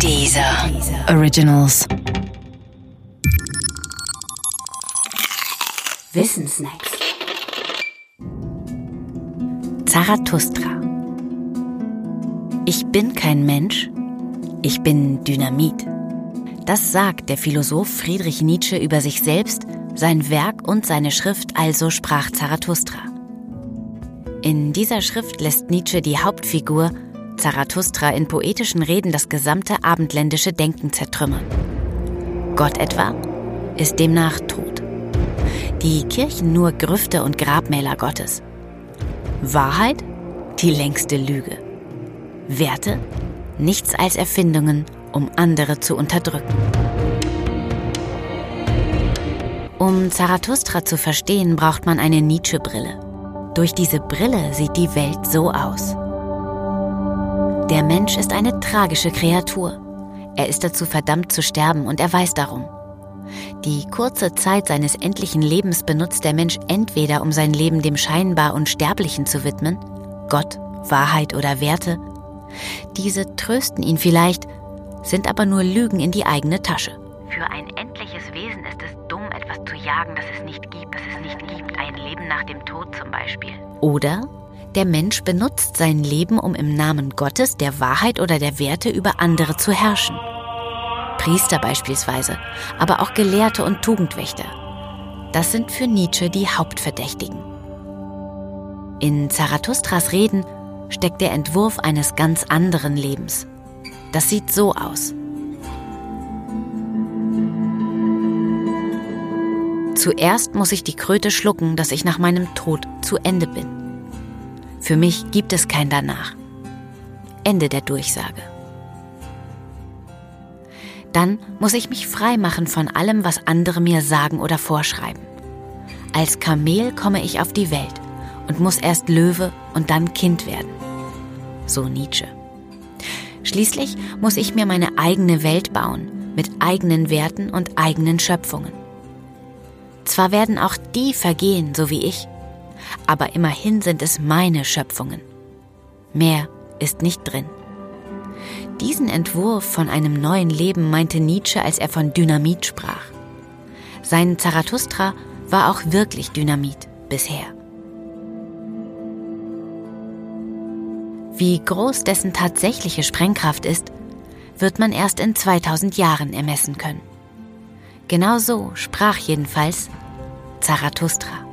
Dieser Originals. Wissensnacks. Zarathustra. Ich bin kein Mensch, ich bin Dynamit. Das sagt der Philosoph Friedrich Nietzsche über sich selbst, sein Werk und seine Schrift Also sprach Zarathustra. In dieser Schrift lässt Nietzsche die Hauptfigur Zarathustra in poetischen Reden das gesamte abendländische Denken zertrümmern. Gott etwa ist demnach tot. Die Kirchen nur Grüfte und Grabmäler Gottes. Wahrheit? Die längste Lüge. Werte? Nichts als Erfindungen, um andere zu unterdrücken. Um Zarathustra zu verstehen, braucht man eine Nietzsche-Brille. Durch diese Brille sieht die Welt so aus. Der Mensch ist eine tragische Kreatur. Er ist dazu verdammt zu sterben und er weiß darum. Die kurze Zeit seines endlichen Lebens benutzt der Mensch entweder, um sein Leben dem scheinbar Unsterblichen zu widmen, Gott, Wahrheit oder Werte. Diese trösten ihn vielleicht, sind aber nur Lügen in die eigene Tasche. Für ein endliches Wesen ist es dumm, etwas zu jagen, das es nicht gibt, das es nicht gibt, ein Leben nach dem Tod zum Beispiel. Oder der Mensch benutzt sein Leben, um im Namen Gottes, der Wahrheit oder der Werte über andere zu herrschen. Priester beispielsweise, aber auch Gelehrte und Tugendwächter. Das sind für Nietzsche die Hauptverdächtigen. In Zarathustras Reden steckt der Entwurf eines ganz anderen Lebens. Das sieht so aus. Zuerst muss ich die Kröte schlucken, dass ich nach meinem Tod zu Ende bin. Für mich gibt es kein danach. Ende der Durchsage. Dann muss ich mich frei machen von allem, was andere mir sagen oder vorschreiben. Als Kamel komme ich auf die Welt und muss erst Löwe und dann Kind werden. So Nietzsche. Schließlich muss ich mir meine eigene Welt bauen, mit eigenen Werten und eigenen Schöpfungen. Zwar werden auch die vergehen, so wie ich, aber immerhin sind es meine Schöpfungen. Mehr ist nicht drin. Diesen Entwurf von einem neuen Leben meinte Nietzsche, als er von Dynamit sprach. Sein Zarathustra war auch wirklich Dynamit bisher. Wie groß dessen tatsächliche Sprengkraft ist, wird man erst in 2000 Jahren ermessen können. Genau so sprach jedenfalls Zarathustra.